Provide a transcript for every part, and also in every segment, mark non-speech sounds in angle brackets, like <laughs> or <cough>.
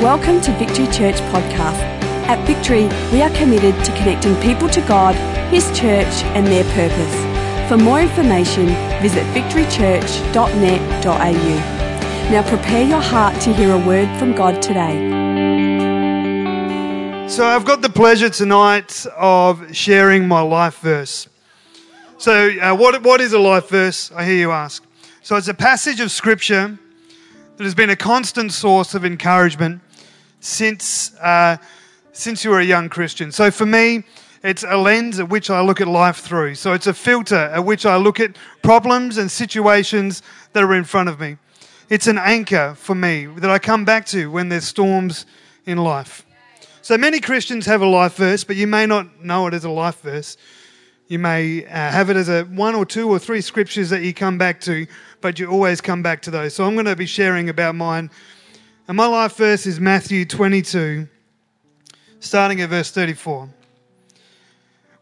Welcome to Victory Church Podcast. At Victory, we are committed to connecting people to God, His church, and their purpose. For more information, visit victorychurch.net.au. Now prepare your heart to hear a word from God today. So, I've got the pleasure tonight of sharing my life verse. So, uh, what, what is a life verse? I hear you ask. So, it's a passage of scripture that has been a constant source of encouragement since, uh, since you were a young Christian. So, for me, it's a lens at which I look at life through. So, it's a filter at which I look at problems and situations that are in front of me. It's an anchor for me that I come back to when there's storms in life. So many Christians have a life verse, but you may not know it as a life verse. You may uh, have it as a one or two or three scriptures that you come back to, but you always come back to those. So I'm going to be sharing about mine. And my life verse is Matthew 22, starting at verse 34.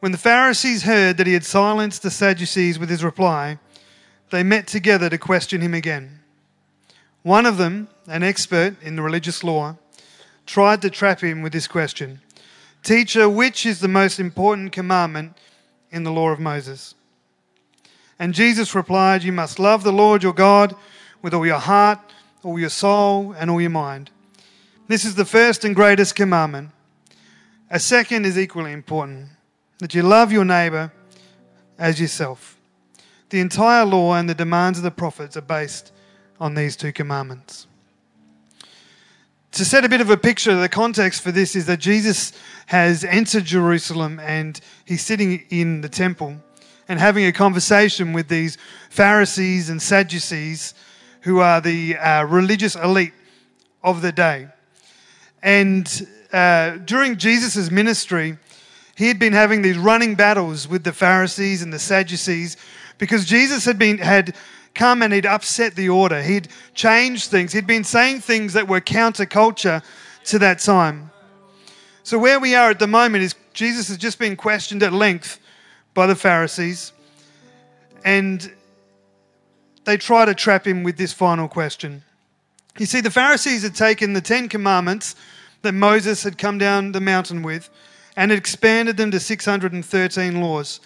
When the Pharisees heard that he had silenced the Sadducees with his reply, they met together to question him again. One of them, an expert in the religious law, tried to trap him with this question Teacher, which is the most important commandment in the law of Moses? And Jesus replied, You must love the Lord your God with all your heart, all your soul, and all your mind. This is the first and greatest commandment. A second is equally important that you love your neighbor as yourself. The entire law and the demands of the prophets are based on these two commandments. To set a bit of a picture, the context for this is that Jesus has entered Jerusalem and he's sitting in the temple and having a conversation with these Pharisees and Sadducees, who are the uh, religious elite of the day. And uh, during Jesus' ministry, he had been having these running battles with the Pharisees and the Sadducees because Jesus had been had come and he'd upset the order. He'd changed things. He'd been saying things that were counterculture to that time. So, where we are at the moment is Jesus has just been questioned at length by the Pharisees, and they try to trap him with this final question. You see, the Pharisees had taken the Ten Commandments that Moses had come down the mountain with and had expanded them to 613 laws,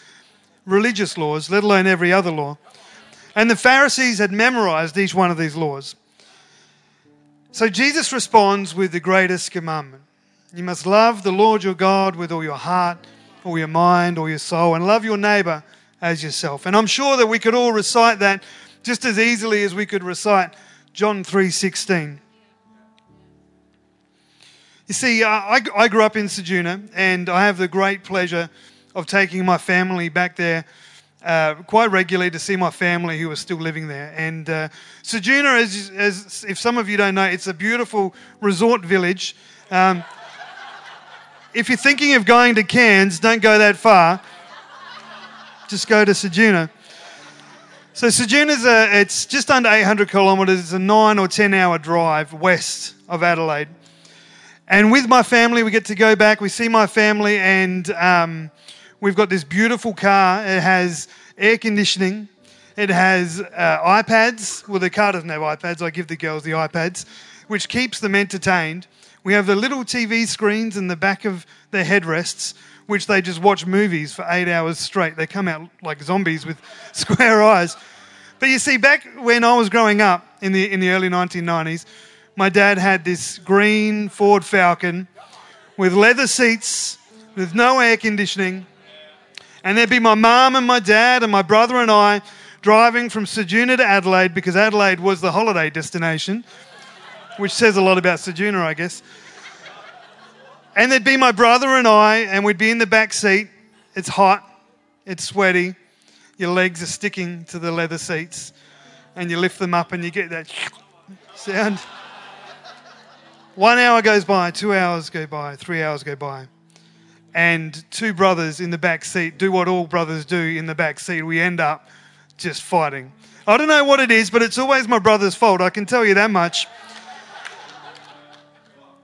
religious laws, let alone every other law. And the Pharisees had memorized each one of these laws. So Jesus responds with the greatest commandment You must love the Lord your God with all your heart, all your mind, all your soul, and love your neighbor as yourself. And I'm sure that we could all recite that just as easily as we could recite John 3:16. You see, I, I grew up in Ceduna, and I have the great pleasure of taking my family back there uh, quite regularly to see my family who are still living there. And uh, Ceduna, as, as, if some of you don't know, it's a beautiful resort village. Um, if you're thinking of going to Cairns, don't go that far. Just go to Ceduna. So Ceduna's a, it's just under 800 kilometres. It's a nine or 10 hour drive west of Adelaide. And with my family, we get to go back. We see my family and... Um, We've got this beautiful car. It has air conditioning. It has uh, iPads. Well, the car doesn't have iPads. I give the girls the iPads, which keeps them entertained. We have the little TV screens in the back of the headrests, which they just watch movies for eight hours straight. They come out like zombies with <laughs> square eyes. But you see, back when I was growing up in the, in the early 1990s, my dad had this green Ford Falcon with leather seats, with no air conditioning, and there'd be my mum and my dad and my brother and I driving from Ceduna to Adelaide because Adelaide was the holiday destination, which says a lot about Ceduna, I guess. And there'd be my brother and I, and we'd be in the back seat. It's hot, it's sweaty, your legs are sticking to the leather seats, and you lift them up and you get that sound. One hour goes by, two hours go by, three hours go by and two brothers in the back seat do what all brothers do in the back seat. We end up just fighting. I don't know what it is, but it's always my brother's fault. I can tell you that much.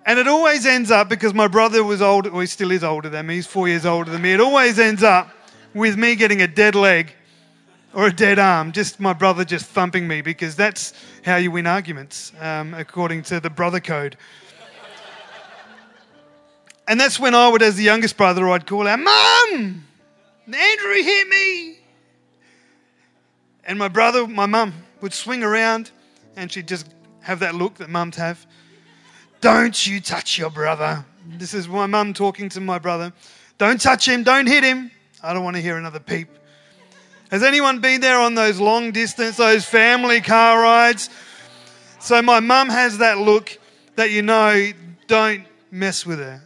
And it always ends up because my brother was older, or he still is older than me, he's four years older than me. It always ends up with me getting a dead leg or a dead arm, just my brother just thumping me because that's how you win arguments, um, according to the brother code. And that's when I would, as the youngest brother, I'd call out, Mum! Andrew hit me! And my brother, my mum, would swing around and she'd just have that look that mums have. Don't you touch your brother. This is my mum talking to my brother. Don't touch him, don't hit him. I don't want to hear another peep. Has anyone been there on those long distance, those family car rides? So my mum has that look that you know, don't mess with her.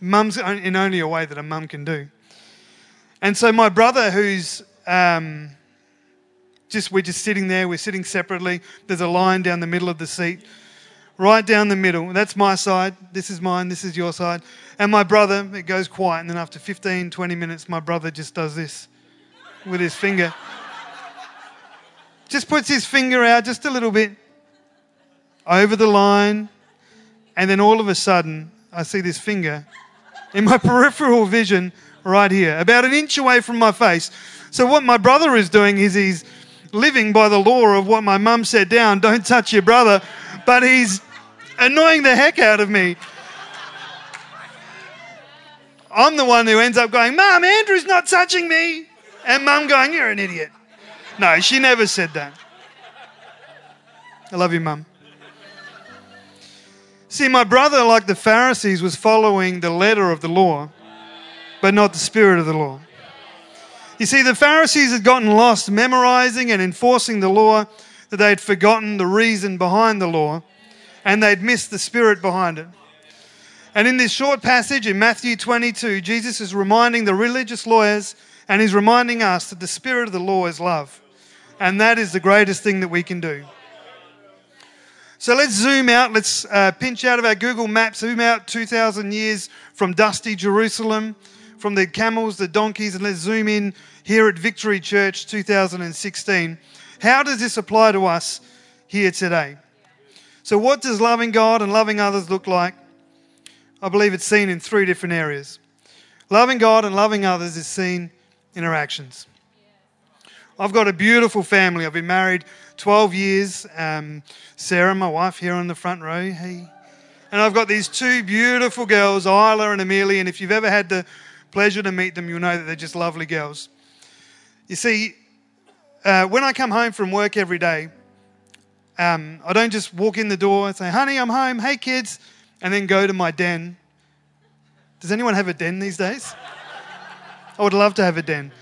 Mum's in only a way that a mum can do. And so my brother, who's um, just we're just sitting there, we're sitting separately. There's a line down the middle of the seat, right down the middle. That's my side. This is mine. This is your side. And my brother, it goes quiet. And then after 15, 20 minutes, my brother just does this with his finger. just puts his finger out just a little bit over the line. And then all of a sudden, I see this finger in my <laughs> peripheral vision right here, about an inch away from my face. So, what my brother is doing is he's living by the law of what my mum said down don't touch your brother, but he's annoying the heck out of me. I'm the one who ends up going, Mum, Andrew's not touching me. And mum going, You're an idiot. No, she never said that. I love you, mum. See, my brother, like the Pharisees, was following the letter of the law, but not the spirit of the law. You see, the Pharisees had gotten lost memorizing and enforcing the law, that they'd forgotten the reason behind the law, and they'd missed the spirit behind it. And in this short passage in Matthew 22, Jesus is reminding the religious lawyers and he's reminding us that the spirit of the law is love. And that is the greatest thing that we can do. So let's zoom out. Let's uh, pinch out of our Google Maps, zoom out 2,000 years from dusty Jerusalem, from the camels, the donkeys, and let's zoom in here at Victory Church 2016. How does this apply to us here today? So, what does loving God and loving others look like? I believe it's seen in three different areas. Loving God and loving others is seen in our actions. I've got a beautiful family. I've been married 12 years. Um, Sarah, my wife, here on the front row. Hey. And I've got these two beautiful girls, Isla and Amelia. And if you've ever had the pleasure to meet them, you'll know that they're just lovely girls. You see, uh, when I come home from work every day, um, I don't just walk in the door and say, honey, I'm home. Hey, kids. And then go to my den. Does anyone have a den these days? I would love to have a den.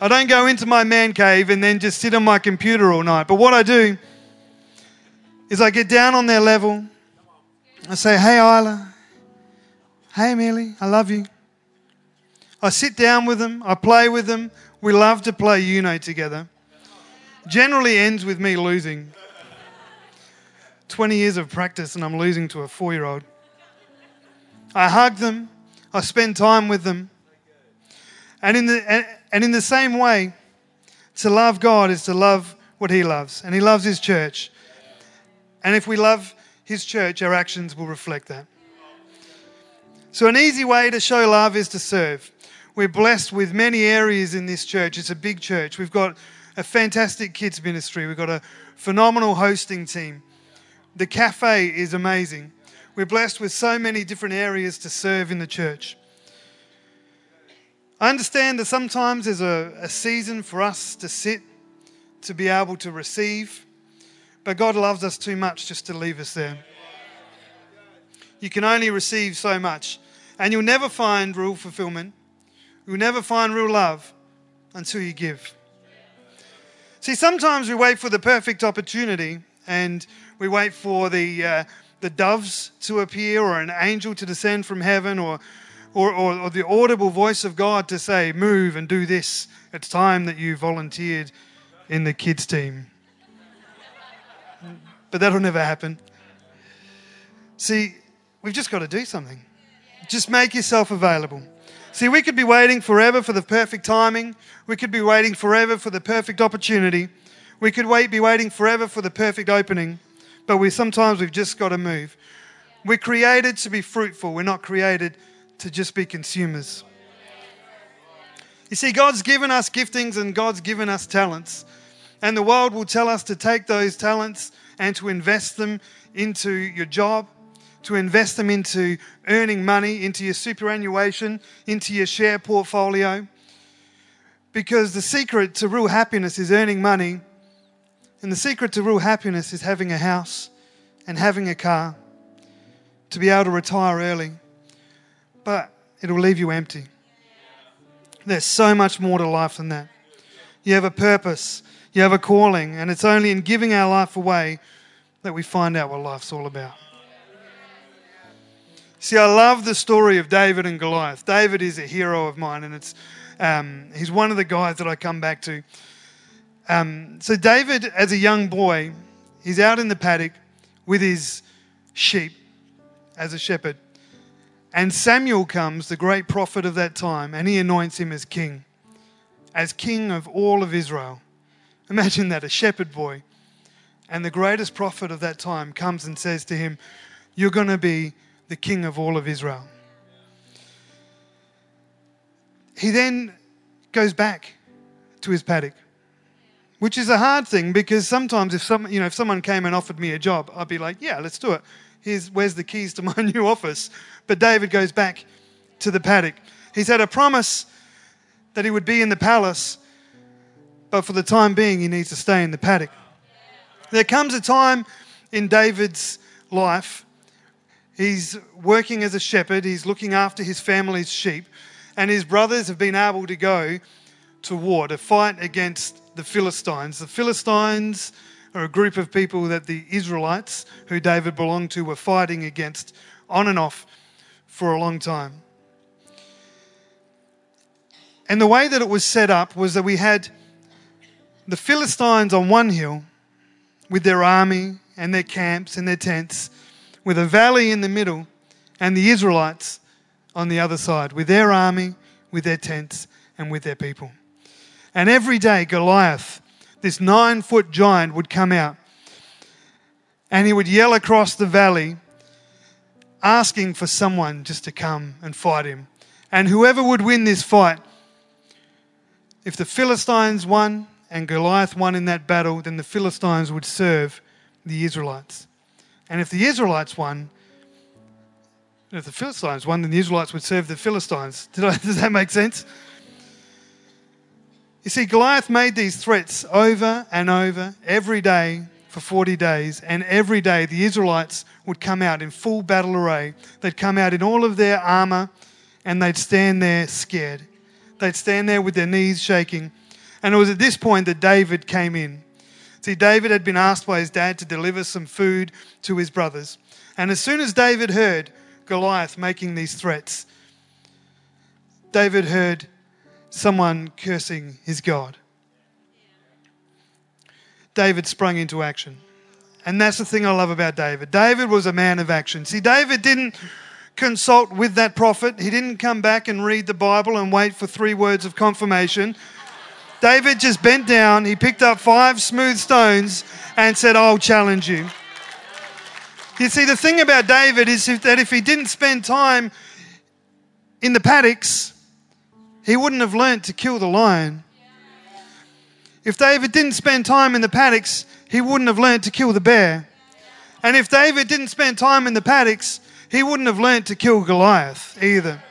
I don't go into my man cave and then just sit on my computer all night. But what I do is I get down on their level. I say, Hey, Isla. Hey, Millie. I love you. I sit down with them. I play with them. We love to play Uno together. Generally ends with me losing. 20 years of practice and I'm losing to a four year old. I hug them. I spend time with them. And in the, and in the same way, to love God is to love what He loves. And He loves His church. And if we love His church, our actions will reflect that. So, an easy way to show love is to serve. We're blessed with many areas in this church. It's a big church. We've got a fantastic kids ministry, we've got a phenomenal hosting team. The cafe is amazing. We're blessed with so many different areas to serve in the church. I understand that sometimes there's a, a season for us to sit, to be able to receive, but God loves us too much just to leave us there. You can only receive so much, and you'll never find real fulfillment. You'll never find real love until you give. See, sometimes we wait for the perfect opportunity and we wait for the, uh, the doves to appear or an angel to descend from heaven or or, or, or the audible voice of God to say, move and do this. It's time that you volunteered in the kids' team. But that'll never happen. See, we've just got to do something. Just make yourself available. See, we could be waiting forever for the perfect timing. We could be waiting forever for the perfect opportunity. We could wait, be waiting forever for the perfect opening. But we sometimes we've just got to move. We're created to be fruitful. We're not created to just be consumers. You see, God's given us giftings and God's given us talents. And the world will tell us to take those talents and to invest them into your job, to invest them into earning money, into your superannuation, into your share portfolio. Because the secret to real happiness is earning money, and the secret to real happiness is having a house and having a car to be able to retire early. But it will leave you empty. There's so much more to life than that. You have a purpose, you have a calling, and it's only in giving our life away that we find out what life's all about. See, I love the story of David and Goliath. David is a hero of mine, and it's um, he's one of the guys that I come back to. Um, so David, as a young boy, he's out in the paddock with his sheep as a shepherd, and Samuel comes, the great prophet of that time, and he anoints him as king, as king of all of Israel. Imagine that, a shepherd boy. And the greatest prophet of that time comes and says to him, You're going to be the king of all of Israel. He then goes back to his paddock, which is a hard thing because sometimes if some, you know, if someone came and offered me a job, I'd be like, yeah, let's do it. Here's where's the keys to my <laughs> new office. But David goes back to the paddock. He's had a promise that he would be in the palace, but for the time being, he needs to stay in the paddock. There comes a time in David's life He's working as a shepherd, he's looking after his family's sheep, and his brothers have been able to go to war to fight against the Philistines. The Philistines are a group of people that the Israelites, who David belonged to, were fighting against on and off for a long time. And the way that it was set up was that we had the Philistines on one hill with their army and their camps and their tents with a valley in the middle, and the Israelites on the other side, with their army, with their tents, and with their people. And every day, Goliath, this nine foot giant, would come out and he would yell across the valley, asking for someone just to come and fight him. And whoever would win this fight, if the Philistines won and Goliath won in that battle, then the Philistines would serve the Israelites. And if the Israelites won, if the Philistines won, then the Israelites would serve the Philistines. <laughs> I, does that make sense? You see, Goliath made these threats over and over every day for 40 days, and every day the Israelites would come out in full battle array. They'd come out in all of their armor, and they'd stand there scared. They'd stand there with their knees shaking. And it was at this point that David came in. See, David had been asked by his dad to deliver some food to his brothers. And as soon as David heard Goliath making these threats, David heard someone cursing his God. David sprung into action. And that's the thing I love about David. David was a man of action. See, David didn't consult with that prophet, he didn't come back and read the Bible and wait for three words of confirmation. David just bent down, he picked up five smooth stones and said, I'll challenge you. You see, the thing about David is that if he didn't spend time in the paddocks, he wouldn't have learnt to kill the lion. If David didn't spend time in the paddocks, he wouldn't have learnt to kill the bear. And if David didn't spend time in the paddocks, he wouldn't have learnt to kill Goliath either.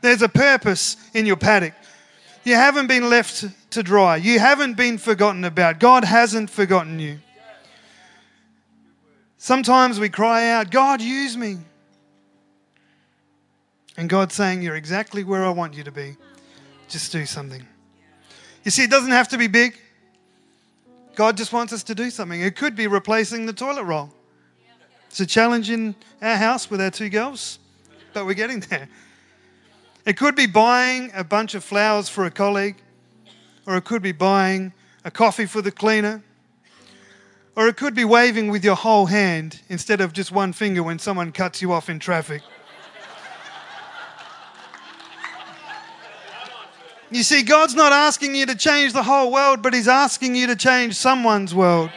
There's a purpose in your paddock. You haven't been left to dry. You haven't been forgotten about. God hasn't forgotten you. Sometimes we cry out, God, use me. And God's saying, You're exactly where I want you to be. Just do something. You see, it doesn't have to be big. God just wants us to do something. It could be replacing the toilet roll. It's a challenge in our house with our two girls, but we're getting there. It could be buying a bunch of flowers for a colleague or it could be buying a coffee for the cleaner, or it could be waving with your whole hand instead of just one finger when someone cuts you off in traffic. You see, God's not asking you to change the whole world, but He's asking you to change someone's world.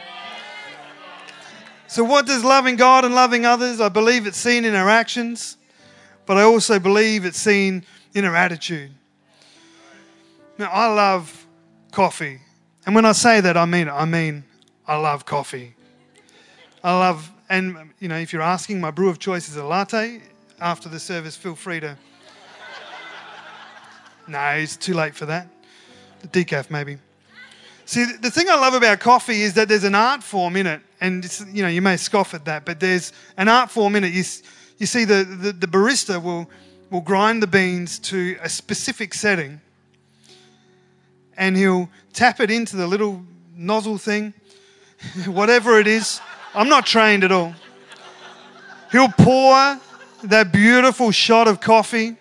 So, what does loving God and loving others? I believe it's seen in our actions, but I also believe it's seen in her attitude. Now, I love coffee. And when I say that, I mean I mean I love coffee. I love and, you know, if you're asking, my brew of choice is a latte. After the service, feel free to. <laughs> no, it's too late for that. The decaf, maybe. See, the thing I love about coffee is that there's an art form in it. And, you know, you may scoff at that, but there's an art form in it. You, you see, the, the, the barista will, will grind the beans to a specific setting and he'll tap it into the little nozzle thing, <laughs> whatever it is. I'm not trained at all. He'll pour that beautiful shot of coffee.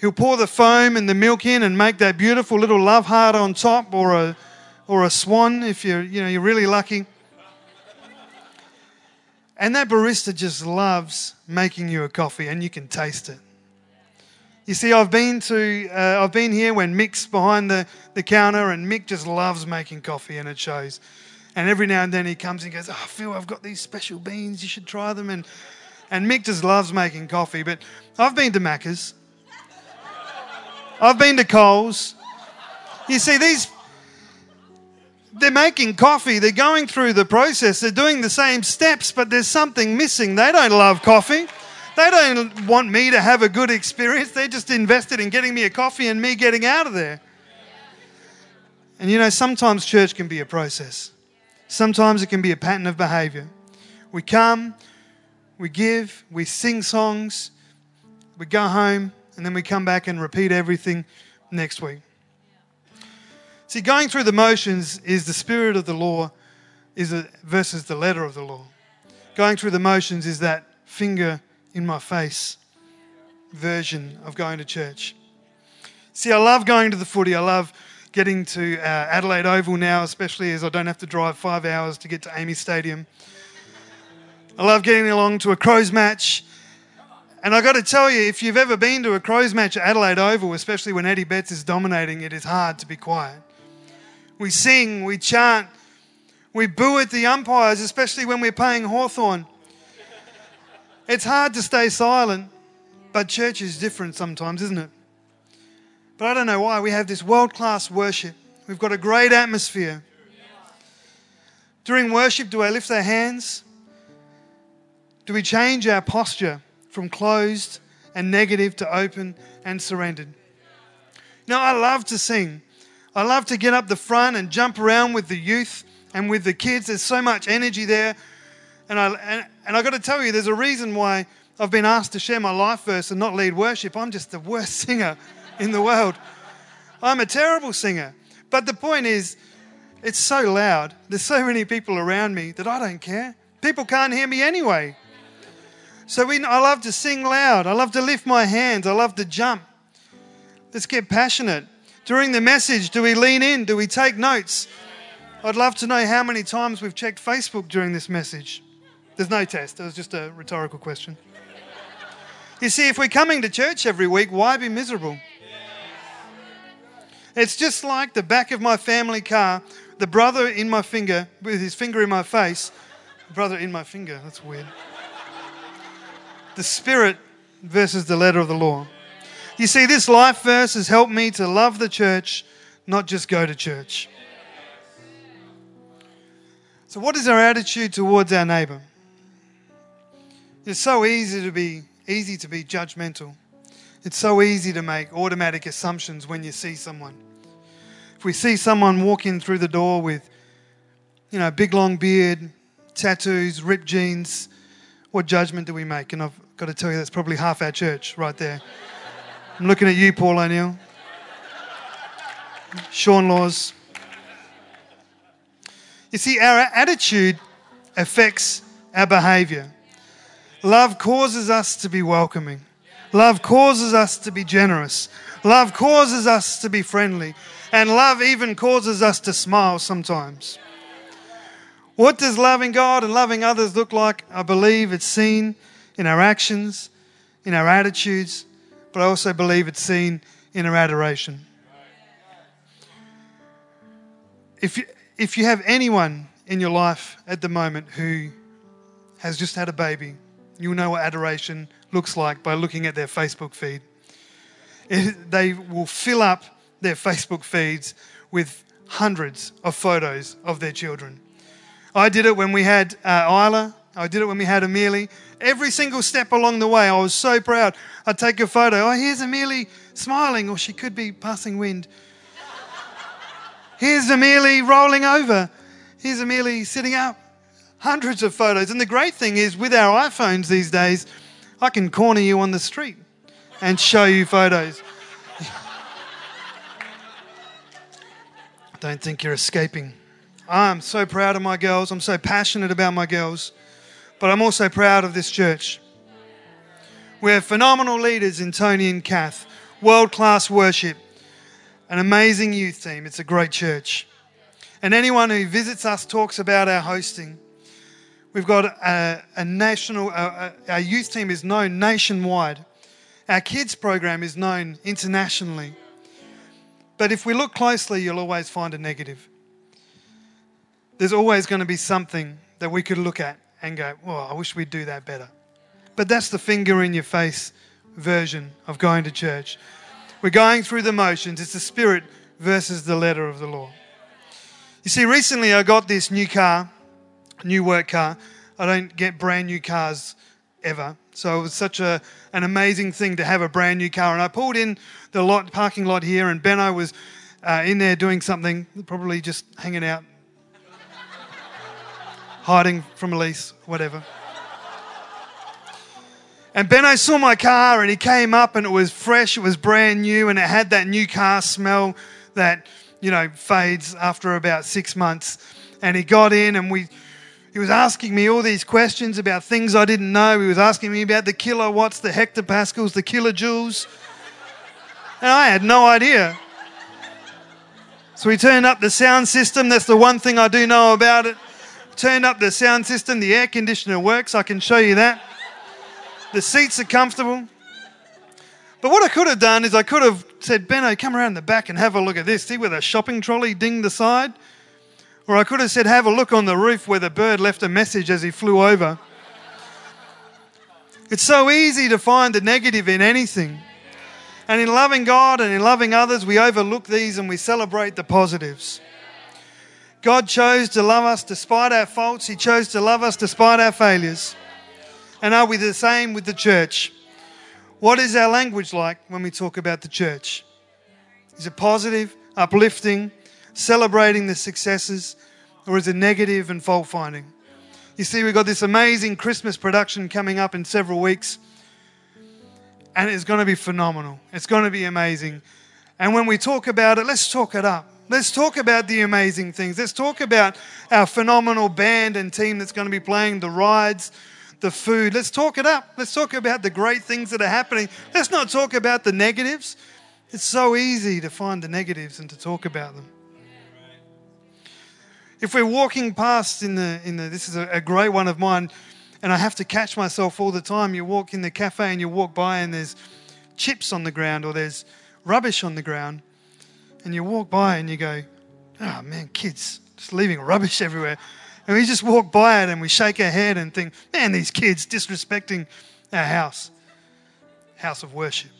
He'll pour the foam and the milk in and make that beautiful little love heart on top or a, or a swan if you're, you know, you're really lucky. And that barista just loves making you a coffee and you can taste it. You see, I've been to, uh, I've been here when Mick's behind the, the counter and Mick just loves making coffee and it shows. And every now and then he comes and goes, Oh, Phil, I've got these special beans. You should try them. And, and Mick just loves making coffee. But I've been to Macca's. I've been to Coles. You see, these, they're making coffee. They're going through the process. They're doing the same steps, but there's something missing. They don't love coffee. They don't want me to have a good experience. They're just invested in getting me a coffee and me getting out of there. And you know, sometimes church can be a process. Sometimes it can be a pattern of behavior. We come, we give, we sing songs, we go home, and then we come back and repeat everything next week. See, going through the motions is the spirit of the law is a, versus the letter of the law. Going through the motions is that finger in my face version of going to church. See, I love going to the footy. I love getting to uh, Adelaide Oval now, especially as I don't have to drive five hours to get to AAMI Stadium. I love getting along to a Crows match. And I've got to tell you, if you've ever been to a Crows match at Adelaide Oval, especially when Eddie Betts is dominating, it is hard to be quiet. We sing, we chant, we boo at the umpires, especially when we're playing Hawthorn. It's hard to stay silent, but church is different sometimes, isn't it? But I don't know why. We have this world class worship. We've got a great atmosphere. During worship, do I lift our hands? Do we change our posture from closed and negative to open and surrendered? Know, I love to sing. I love to get up the front and jump around with the youth and with the kids. There's so much energy there. And I, and, and I got to tell you, there's a reason why I've been asked to share my life verse and not lead worship. I'm just the worst <laughs> singer in the world. I'm a terrible singer. But the point is, it's so loud. There's so many people around me that I don't care. People can't hear me anyway. So we, I love to sing loud. I love to lift my hands. I love to jump. Let's get passionate. During the message, do we lean in? Do we take notes? I'd love to know how many times we've checked Facebook during this message. There's no test, it was just a rhetorical question. You see, if we're coming to church every week, why be miserable? It's just like the back of my family car, the brother in my finger, with his finger in my face. Brother in my finger, that's weird. The spirit versus the letter of the law. You see, this life verse has helped me to love the church, not just go to church. So, what is our attitude towards our neighbor? It's so easy to be easy to be judgmental. It's so easy to make automatic assumptions when you see someone. If we see someone walking through the door with, you know, big long beard, tattoos, ripped jeans, what judgment do we make? And I've got to tell you, that's probably half our church right there. I'm looking at you, Paul O'Neill. Sean Laws. You see, our attitude affects our behavior. Love causes us to be welcoming. Love causes us to be generous. Love causes us to be friendly. And love even causes us to smile sometimes. What does loving God and loving others look like? I believe it's seen in our actions, in our attitudes, but I also believe it's seen in our adoration. If you, if you have anyone in your life at the moment who has just had a baby, you'll know what adoration looks like by looking at their Facebook feed. they will fill up their Facebook feeds with hundreds of photos of their children. I did it when we had uh, Isla. I did it when we had Amelie. Every single step along the way, I was so proud. I'd take a photo. Oh, here's Amelie smiling, or she could be passing wind. Here's Amelie rolling over. Here's Amelie sitting up. Hundreds of photos. And the great thing is, with our iPhones these days, I can corner you on the street and show you photos. <laughs> Don't think you're escaping. I'm so proud of my girls. I'm so passionate about my girls. But I'm also proud of this church. We have phenomenal leaders in Tony and Kath, world class worship, an amazing youth team. It's a great church. And anyone who visits us talks about our hosting. We've got a, a national, a, our youth team is known nationwide. Our kids program is known internationally. But if we look closely, you'll always find a negative. There's always going to be something that we could look at and go, well, I wish we'd do that better. But that's the finger in your face version of going to church. We're going through the motions. It's the spirit versus the letter of the law. You see, recently I got this new car, new work car. I don't get brand new cars ever. So it was such a, an amazing thing to have a brand new car. And I pulled in the lot, parking lot here, and Benno was uh, in there doing something, probably just hanging out, hiding from Elise, whatever. And Benno saw my car and he came up and it was fresh, it was brand new, and it had that new car smell that, you know, fades after about six months. And he got in and we, he was asking me all these questions about things I didn't know. He was asking me about the kilowatts, the hectopascals, the kilojoules. And I had no idea. So we turned up the sound system. That's the one thing I do know about it. Turned up the sound system. The air conditioner works. I can show you that. The seats are comfortable. But what I could have done is I could have said, Benno, come around the back and have a look at this. See where the shopping trolley dinged the side? Or I could have said, have a look on the roof where the bird left a message as he flew over. It's so easy to find the negative in anything. And in loving God and in loving others, we overlook these and we celebrate the positives. God chose to love us despite our faults, He chose to love us despite our failures. And are we the same with the church? What is our language like when we talk about the church? Is it positive, uplifting, celebrating the successes, or is it negative and fault finding? You see, we've got this amazing Christmas production coming up in several weeks, and it's going to be phenomenal. It's going to be amazing. And when we talk about it, let's talk it up. Let's talk about the amazing things. Let's talk about our phenomenal band and team that's going to be playing the rides, the food. Let's talk it up. Let's talk about the great things that are happening. Let's not talk about the negatives. It's so easy to find the negatives and to talk about them. If we're walking past in the, in the this is a, a great one of mine, and I have to catch myself all the time. You walk in the cafe and you walk by, and there's chips on the ground or there's rubbish on the ground, and you walk by and you go, oh man, kids just leaving rubbish everywhere. And we just walk by it and we shake our head and think, man, these kids disrespecting our house, house of worship.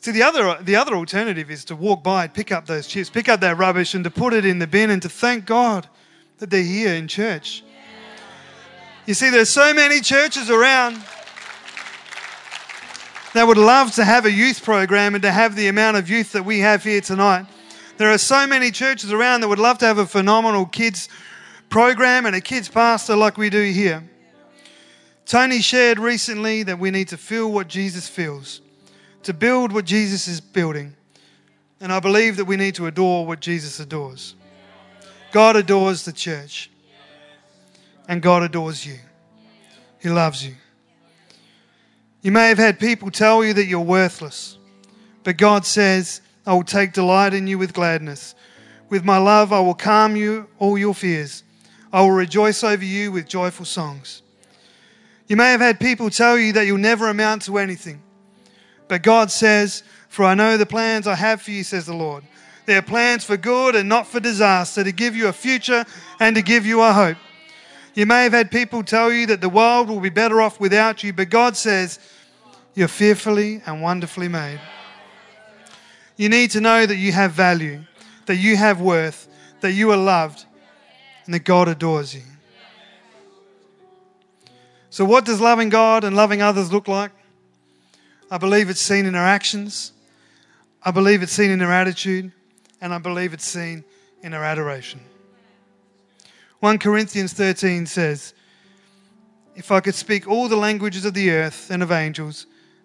See, the other, the other alternative is to walk by, pick up those chips, pick up that rubbish, and to put it in the bin and to thank God that they're here in church. You see, there's so many churches around that would love to have a youth program and to have the amount of youth that we have here tonight. There are so many churches around that would love to have a phenomenal kids program and a kids pastor like we do here. Tony shared recently that we need to feel what Jesus feels, to build what Jesus is building. And I believe that we need to adore what Jesus adores. God adores the church, and God adores you. He loves you. You may have had people tell you that you're worthless, but God says, I will take delight in you with gladness. With my love, I will calm you all your fears. I will rejoice over you with joyful songs. You may have had people tell you that you'll never amount to anything. But God says, For I know the plans I have for you, says the Lord. They are plans for good and not for disaster, to give you a future and to give you a hope. You may have had people tell you that the world will be better off without you, but God says, You're fearfully and wonderfully made. You need to know that you have value, that you have worth, that you are loved, and that God adores you. So, what does loving God and loving others look like? I believe it's seen in our actions, I believe it's seen in our attitude, and I believe it's seen in our adoration. 1 Corinthians 13 says, If I could speak all the languages of the earth and of angels,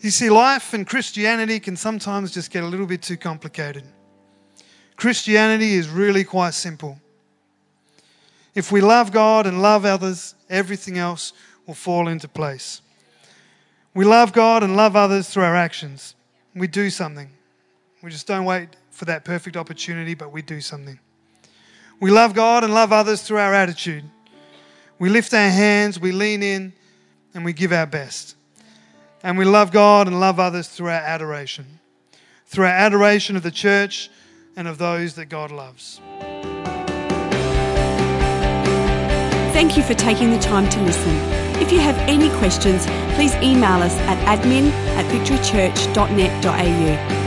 You see, life and Christianity can sometimes just get a little bit too complicated. Christianity is really quite simple. If we love God and love others, everything else will fall into place. We love God and love others through our actions. We do something. We just don't wait for that perfect opportunity, but we do something. We love God and love others through our attitude. We lift our hands, we lean in, and we give our best. And we love God and love others through our adoration, through our adoration of the church and of those that God loves. Thank you for taking the time to listen. If you have any questions, please email us at admin at victorychurch.net.au.